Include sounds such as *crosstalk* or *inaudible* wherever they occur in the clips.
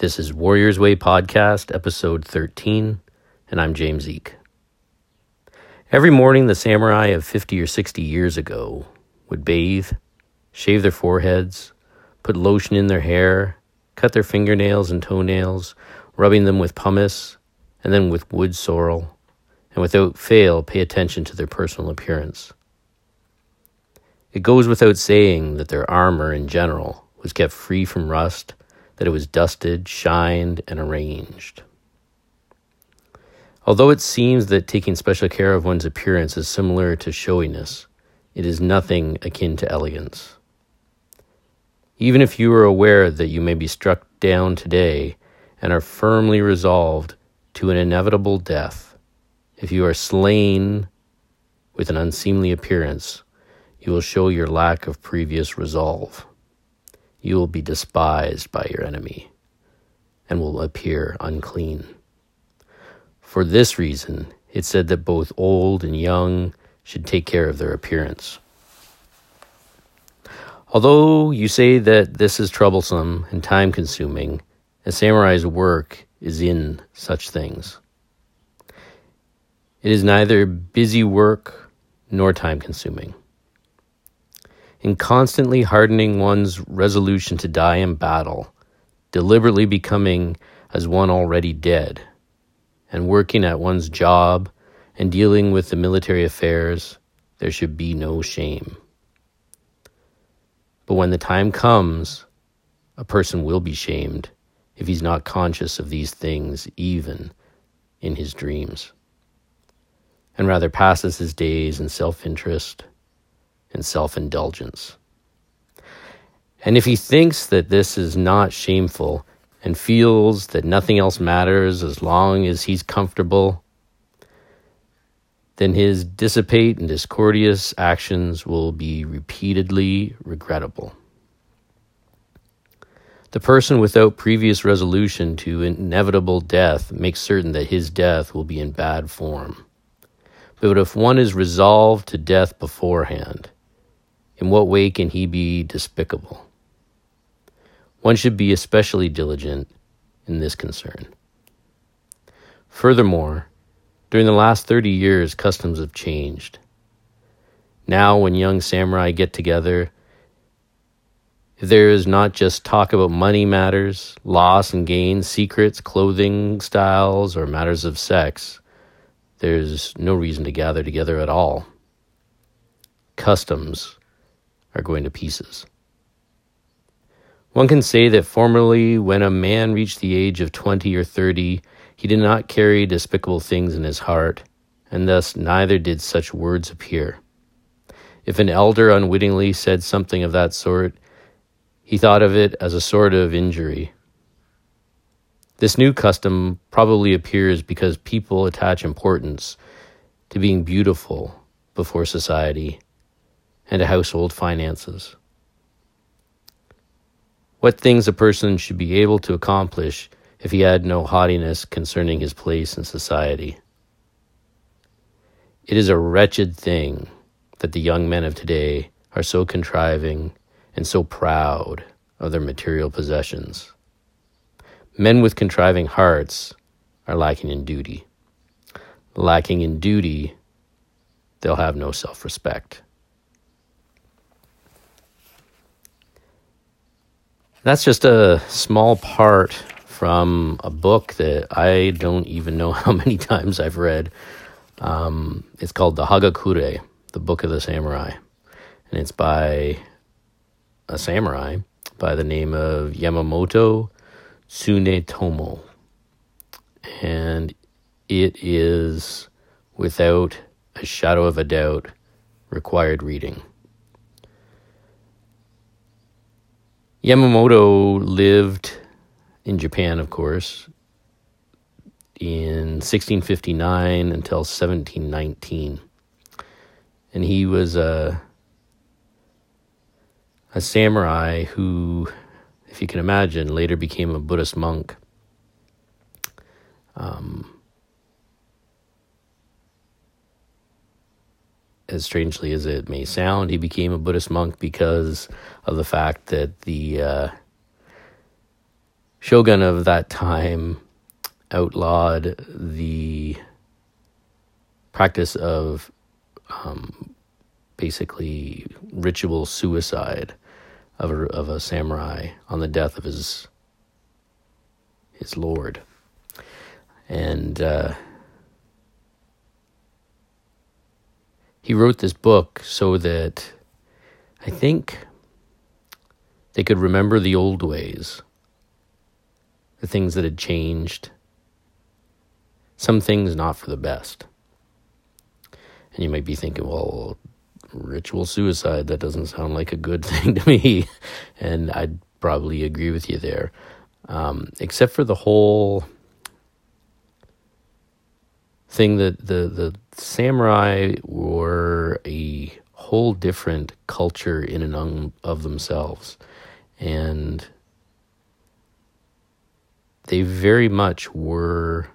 This is Warriors Way Podcast, episode 13, and I'm James Eek. Every morning, the samurai of 50 or 60 years ago would bathe, shave their foreheads, put lotion in their hair, cut their fingernails and toenails, rubbing them with pumice and then with wood sorrel, and without fail pay attention to their personal appearance. It goes without saying that their armor in general was kept free from rust that it was dusted, shined, and arranged. Although it seems that taking special care of one's appearance is similar to showiness, it is nothing akin to elegance. Even if you are aware that you may be struck down today and are firmly resolved to an inevitable death, if you are slain with an unseemly appearance, you will show your lack of previous resolve you will be despised by your enemy and will appear unclean. For this reason, it said that both old and young should take care of their appearance. Although you say that this is troublesome and time consuming, a samurai's work is in such things. It is neither busy work nor time consuming in constantly hardening one's resolution to die in battle, deliberately becoming as one already dead, and working at one's job and dealing with the military affairs, there should be no shame. But when the time comes, a person will be shamed if he's not conscious of these things, even in his dreams, and rather passes his days in self interest and self indulgence. And if he thinks that this is not shameful and feels that nothing else matters as long as he's comfortable, then his dissipate and discordious actions will be repeatedly regrettable. The person without previous resolution to inevitable death makes certain that his death will be in bad form. But if one is resolved to death beforehand, in what way can he be despicable? One should be especially diligent in this concern. Furthermore, during the last 30 years, customs have changed. Now, when young samurai get together, there is not just talk about money matters, loss and gain, secrets, clothing styles, or matters of sex, there's no reason to gather together at all. Customs are going to pieces. One can say that formerly, when a man reached the age of 20 or 30, he did not carry despicable things in his heart, and thus neither did such words appear. If an elder unwittingly said something of that sort, he thought of it as a sort of injury. This new custom probably appears because people attach importance to being beautiful before society and to household finances. What things a person should be able to accomplish if he had no haughtiness concerning his place in society. It is a wretched thing that the young men of today are so contriving and so proud of their material possessions. Men with contriving hearts are lacking in duty. Lacking in duty, they'll have no self respect. That's just a small part from a book that I don't even know *laughs* how many times I've read. Um, it's called the Hagakure, the Book of the Samurai. And it's by a samurai by the name of Yamamoto Tsunetomo. And it is, without a shadow of a doubt, required reading. Yamamoto lived in Japan, of course, in 1659 until 1719. And he was a, a samurai who, if you can imagine, later became a Buddhist monk. Um, as strangely as it may sound, he became a Buddhist monk because of the fact that the uh, shogun of that time outlawed the practice of um, basically ritual suicide of a, of a samurai on the death of his his lord, and uh, he wrote this book so that I think they could remember the old ways, the things that had changed, some things not for the best. And you might be thinking, well, ritual suicide, that doesn't sound like a good *laughs* thing to me. and I'd probably agree with you there. Um, except for the whole thing that the, the samurai were a whole different culture in and of themselves. And they very much were,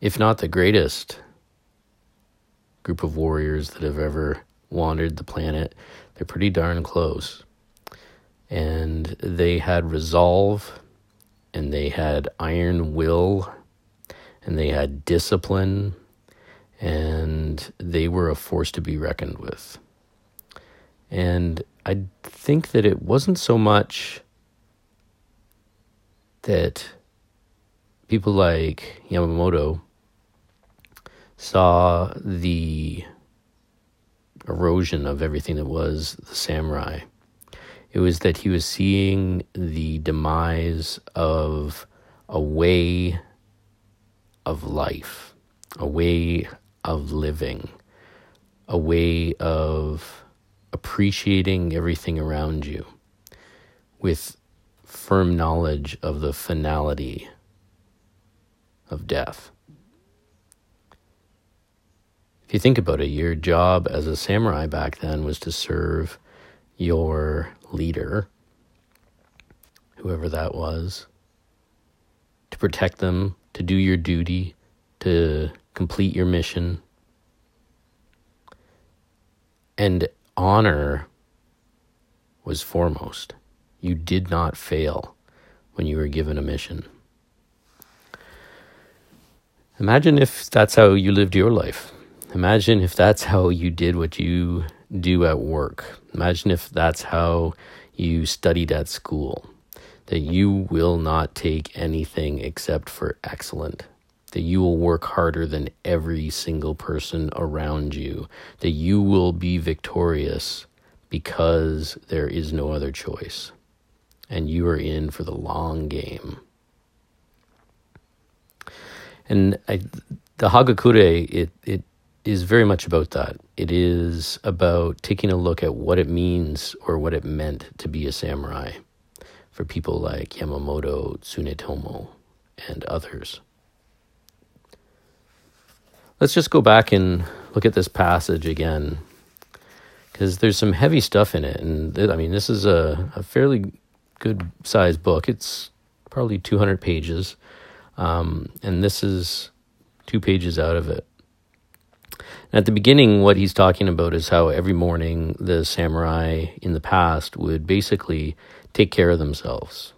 if not the greatest group of warriors that have ever wandered the planet. They're pretty darn close. And they had resolve, and they had iron will, and they had discipline, and they were a force to be reckoned with. And I think that it wasn't so much that people like Yamamoto saw the erosion of everything that was the samurai. It was that he was seeing the demise of a way of life, a way of living, a way of appreciating everything around you with firm knowledge of the finality of death. If you think about it, your job as a samurai back then was to serve your leader, whoever that was, to protect them, to do your duty, to complete your mission. And honor was foremost. You did not fail when you were given a mission. Imagine if that's how you lived your life. Imagine if that's how you did what you do at work. Imagine if that's how you studied at school. That you will not take anything except for excellent. That you will work harder than every single person around you. That you will be victorious because there is no other choice. And you are in for the long game. And I, the Hagakure, it, it is very much about that. It is about taking a look at what it means or what it meant to be a samurai for people like Yamamoto, Tsunetomo, and others. Let's just go back and look at this passage again because there's some heavy stuff in it. And th- I mean, this is a, a fairly good sized book. It's probably 200 pages. Um, and this is two pages out of it. At the beginning, what he's talking about is how every morning the samurai in the past would basically take care of themselves.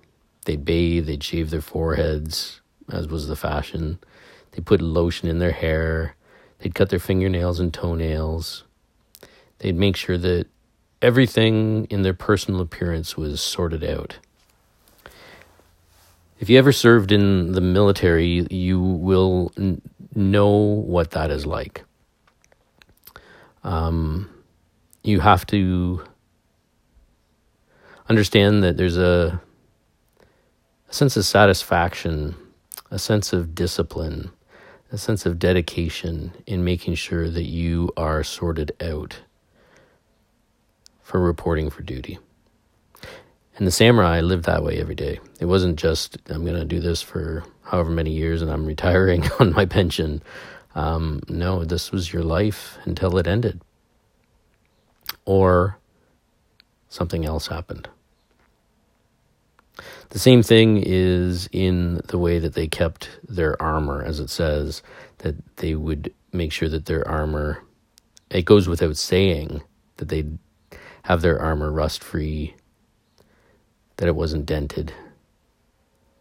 They'd bathe, they'd shave their foreheads, as was the fashion. They put lotion in their hair, they'd cut their fingernails and toenails. They'd make sure that everything in their personal appearance was sorted out. If you ever served in the military, you will n- know what that is like um, you have to understand that there's a, a sense of satisfaction, a sense of discipline, a sense of dedication in making sure that you are sorted out for reporting for duty. And the samurai lived that way every day. It wasn't just, I'm going to do this for however many years and I'm retiring *laughs* on my pension. Um, no, this was your life until it ended. Or something else happened. The same thing is in the way that they kept their armor, as it says, that they would make sure that their armor, it goes without saying that they have their armor rust free that it wasn't dented,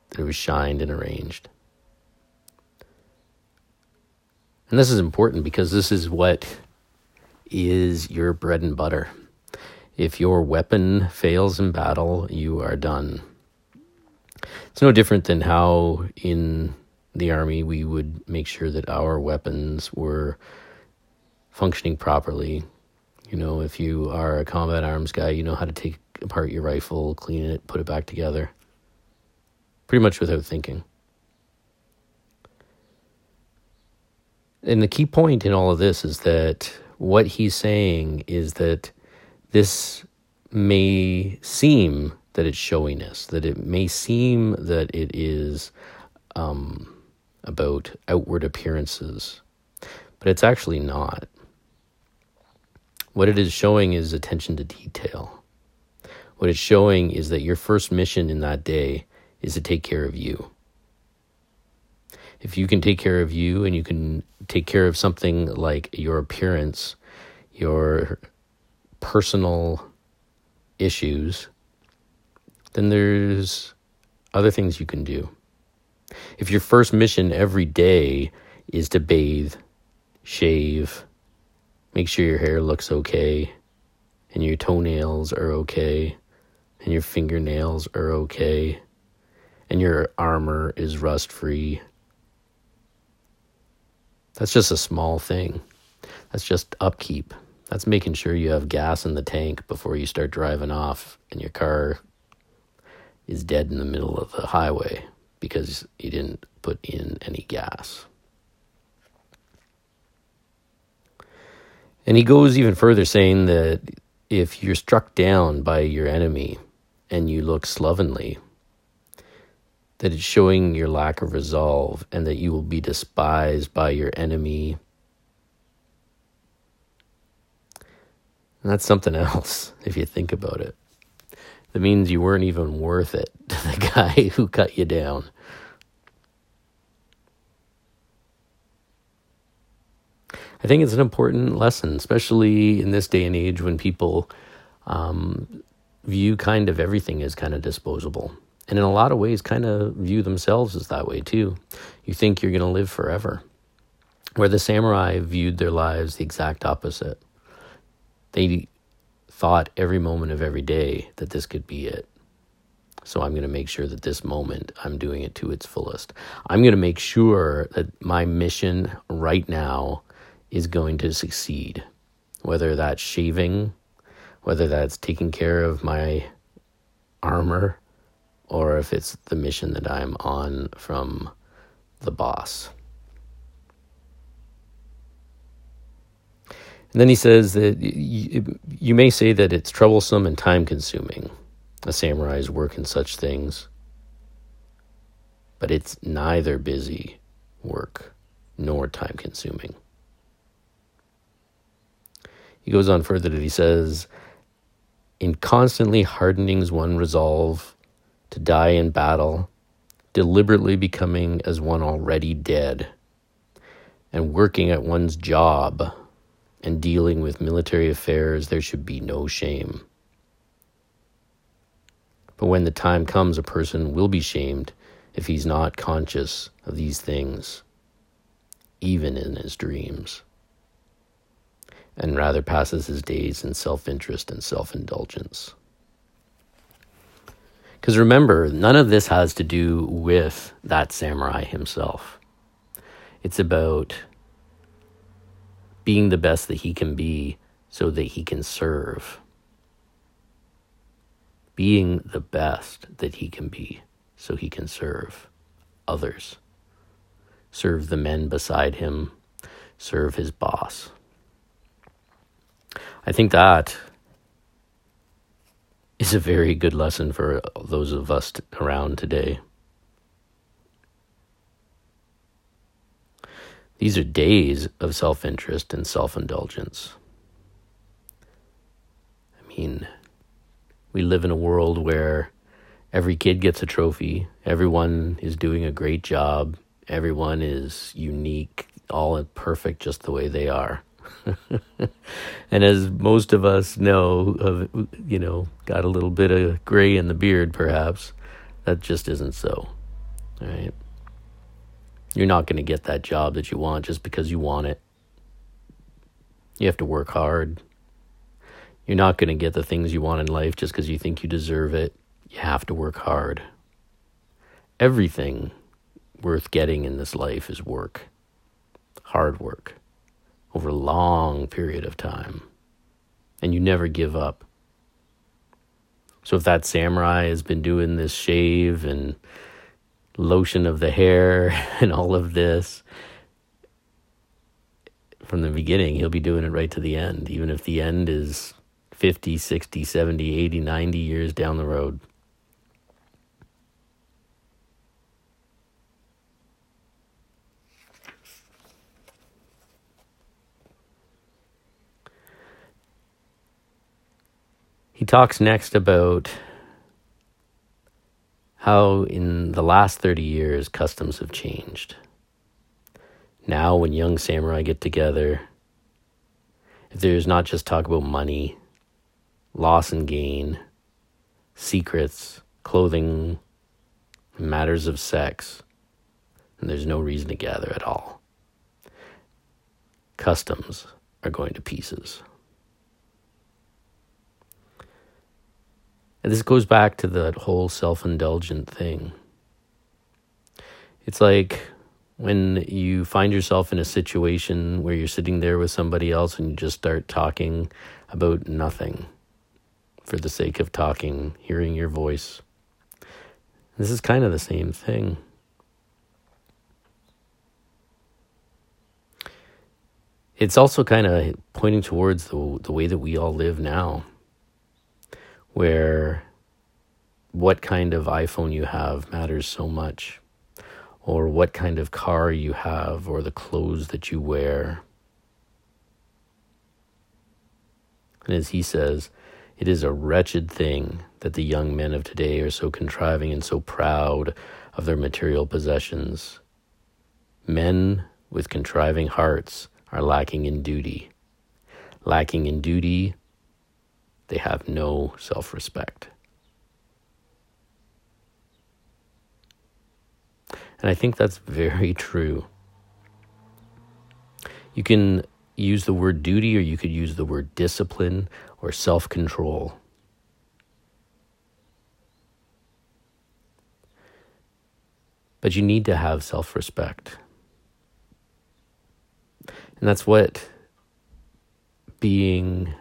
that it was shined and arranged. And this is important because this is what is your bread and butter. If your weapon fails in battle, you are done. It's no different than how in the army we would make sure that our weapons were functioning properly. You know, if you are a combat arms guy, you know how to take apart your rifle, clean it, put it back together. Pretty much without thinking. And the key point in all of this is that what he's saying is that this may seem that it's showiness, that it may seem that it is um, about outward appearances, but it's actually not. What it is showing is attention to detail. What it's showing is that your first mission in that day is to take care of you. If you can take care of you and you can take care of something like your appearance, your personal issues, then there's other things you can do. If your first mission every day is to bathe, shave, make sure your hair looks okay, and your toenails are okay, and your fingernails are okay, and your armor is rust free, that's just a small thing. That's just upkeep. That's making sure you have gas in the tank before you start driving off and your car is dead in the middle of the highway because he didn't put in any gas. And he goes even further, saying that if you're struck down by your enemy and you look slovenly, that it's showing your lack of resolve and that you will be despised by your enemy And that's something *laughs* else if you think about it. That means you weren't even worth it *laughs* to the guy who cut you down. I think it's an important lesson, especially in this day and age when people um, view kind of everything as kind of disposable. And in a lot of ways, kind of view themselves as that way too. You think you're going to live forever. Where the samurai viewed their lives the exact opposite. They thought every moment of every day that this could be it. So I'm going to make sure that this moment I'm doing it to its fullest. I'm going to make sure that my mission right now is going to succeed. Whether that's shaving, whether that's taking care of my armor, or if it's the mission that I'm on from the boss. And then he says that you, you may say that it's troublesome and time consuming, a samurai's work in such things, but it's neither busy work nor time consuming. He goes on further that he says, in constantly hardening's one resolve to die in battle, deliberately becoming as one already dead, and working at one's job and dealing with military affairs, there should be no shame. But when the time comes, a person will be shamed if he's not conscious of these things, even in his dreams, and rather passes his days in self interest and self indulgence. Because remember, none of this has to do with that samurai himself. It's about being the best that he can be so that he can serve. Being the best that he can be so he can serve others. Serve the men beside him, serve his boss. I think that is a very good lesson for those of us around today. These are days of self interest and self indulgence. I mean, we live in a world where every kid gets a trophy, everyone is doing a great job, everyone is unique, all perfect just the way they are. *laughs* and as most of us know, you know, got a little bit of gray in the beard, perhaps. That just isn't so. Right? You're not going to get that job that you want just because you want it. You have to work hard. You're not going to get the things you want in life just because you think you deserve it. You have to work hard. Everything worth getting in this life is work, hard work, over a long period of time. And you never give up. So if that samurai has been doing this shave and lotion of the hair *laughs* and all of this from the beginning, he'll be doing it right to the end, even if the end is 50, 60, 70, 80, 90 years down the road. He talks next about how in the last 30 years customs have changed. Now, when young samurai get together, if there's not just talk about money, loss and gain, secrets, clothing, matters of sex, and there's no reason to gather at all. Customs are going to pieces. And this goes back to that whole self indulgent thing. It's like when you find yourself in a situation where you're sitting there with somebody else and you just start talking about nothing for the sake of talking, hearing your voice. This is kind of the same thing. It's also kind of pointing towards the the way that we all live now where what kind of iPhone you have matters so much, or what kind of car you have, or the clothes that you wear. And as he says, it is a wretched thing that the young men of today are so contriving and so proud of their material possessions. Men with contriving hearts are lacking in duty. Lacking in duty they have no self respect. And I think that's very *laughs* true. You can use the word duty, or you could use the word discipline or self control. But you need to have self respect. And that's what being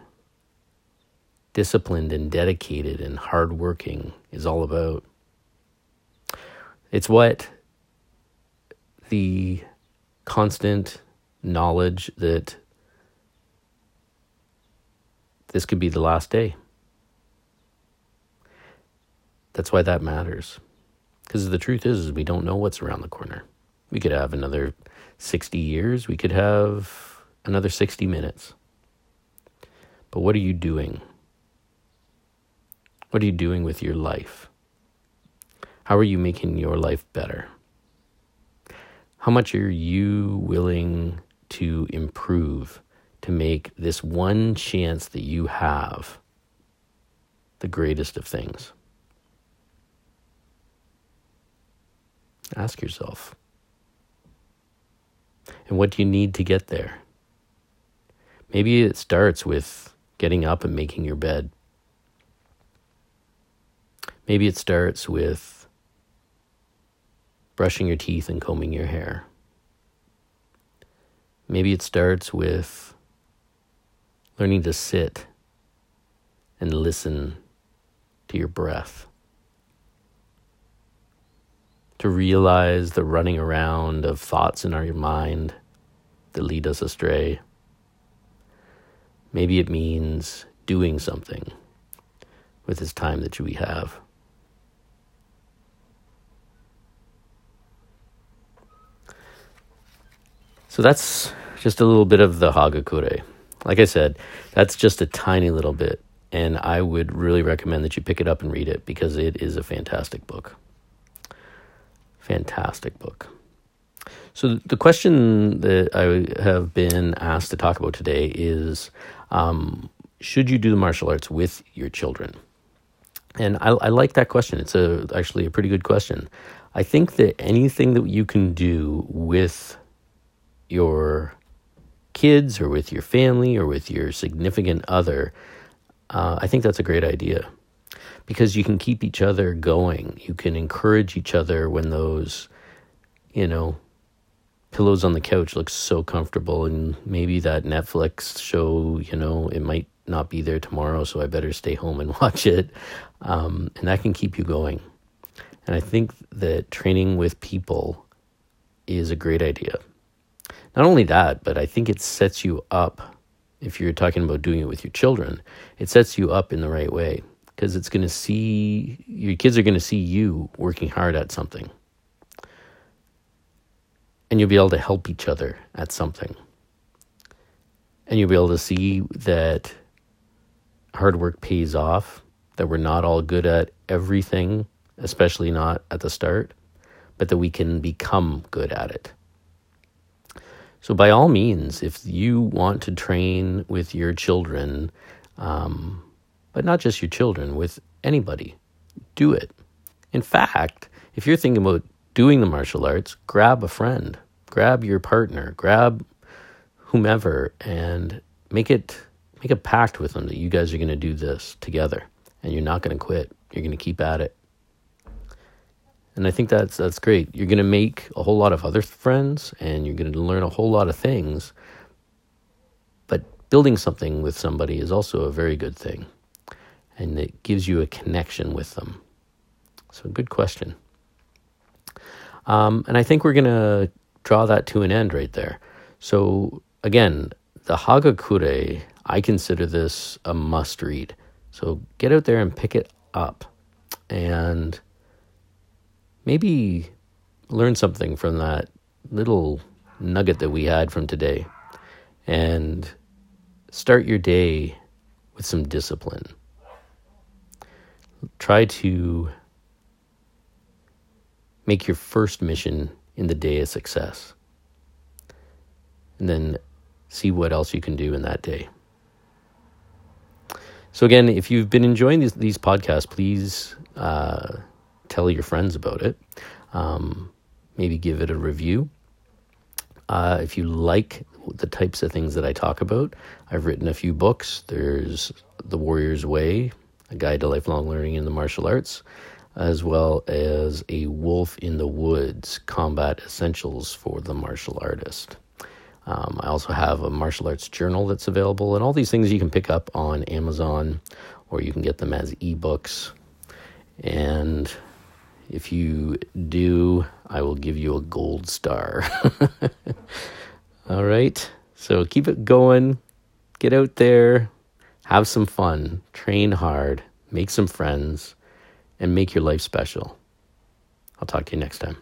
disciplined and dedicated and hardworking is all about. It's what the constant knowledge that this could be the last day. That's why that matters. Because the truth is, is we don't know what's around the corner. We could have another 60 years, we could have another 60 minutes. But what are you doing what are you doing with your life? How are you making your life better? How much are you willing to improve to make this one chance that you have the greatest of things? Ask yourself. And what do you need to get there? Maybe it starts with getting up and making your bed. Maybe it starts with brushing your teeth and combing your hair. Maybe it starts with learning to sit and listen to your breath. To realize the running around of thoughts in our mind that lead us astray. Maybe it means doing something with this time that we have. So that's just a little bit of the Hagakure. Like I said, that's just a tiny little bit. And I would really recommend that you pick it up and read it because it is a fantastic book. Fantastic book. So, the question that I have been asked to talk about today is um, should you do the martial arts with your children? And I, I like that question. It's a, actually a pretty good question. I think that anything that you can do with your kids or with your family or with your significant other, uh, I think that's a great idea because you can keep each other going. You can encourage each other when those, you know, pillows on the couch look so comfortable and maybe that Netflix show, you know, it might not be there tomorrow, so I better stay home and *laughs* watch it. Um, and that can keep you going. And I think that training with people is a great idea. Not only that, but I think it sets you up, if you're talking about doing it with your children, it sets you up in the right way because it's going to see, your kids are going to see you working hard at something. And you'll be able to help each other at something. And you'll be able to see that hard work pays off, that we're not all good at everything, especially not at the start, but that we can become good at it. So, by all means, if you want to train with your children, um, but not just your children, with anybody, do it. In fact, if you're thinking about doing the martial arts, grab a friend, grab your partner, grab whomever, and make it make a pact with them that you guys are going to do this together, and you're not going to quit. You're going to keep at it. And I think that's that's great. You're going to make a whole lot of other friends and you're going to learn a whole lot of things. But building something with somebody is also a very good thing. And it gives you a connection with them. So good question. Um, and I think we're going to draw that to an end right there. So again, the Hagakure, I consider this a must read. So get out there and pick it up. And maybe learn something from that little nugget that we had from today and start your day with some discipline. Try to make your first mission in the day a success. And then see what else you can do in that day. So, again, if you've been enjoying these, these podcasts, please uh, tell your friends about it. Um, maybe give it a review. Uh, if you like the types of things that I talk about, I've written a few books. There's The Warrior's Way, a guide to lifelong learning in the martial arts, as well as A Wolf in the Woods Combat Essentials for the Martial Artist. Um, I also have a martial arts journal that's available, and all these things you can pick up on Amazon or you can get them as ebooks. And if you do, I will give you a gold star. *laughs* All right. So keep it going. Get out there, have some fun, train hard, make some friends, and make your life special. I'll talk to you next time.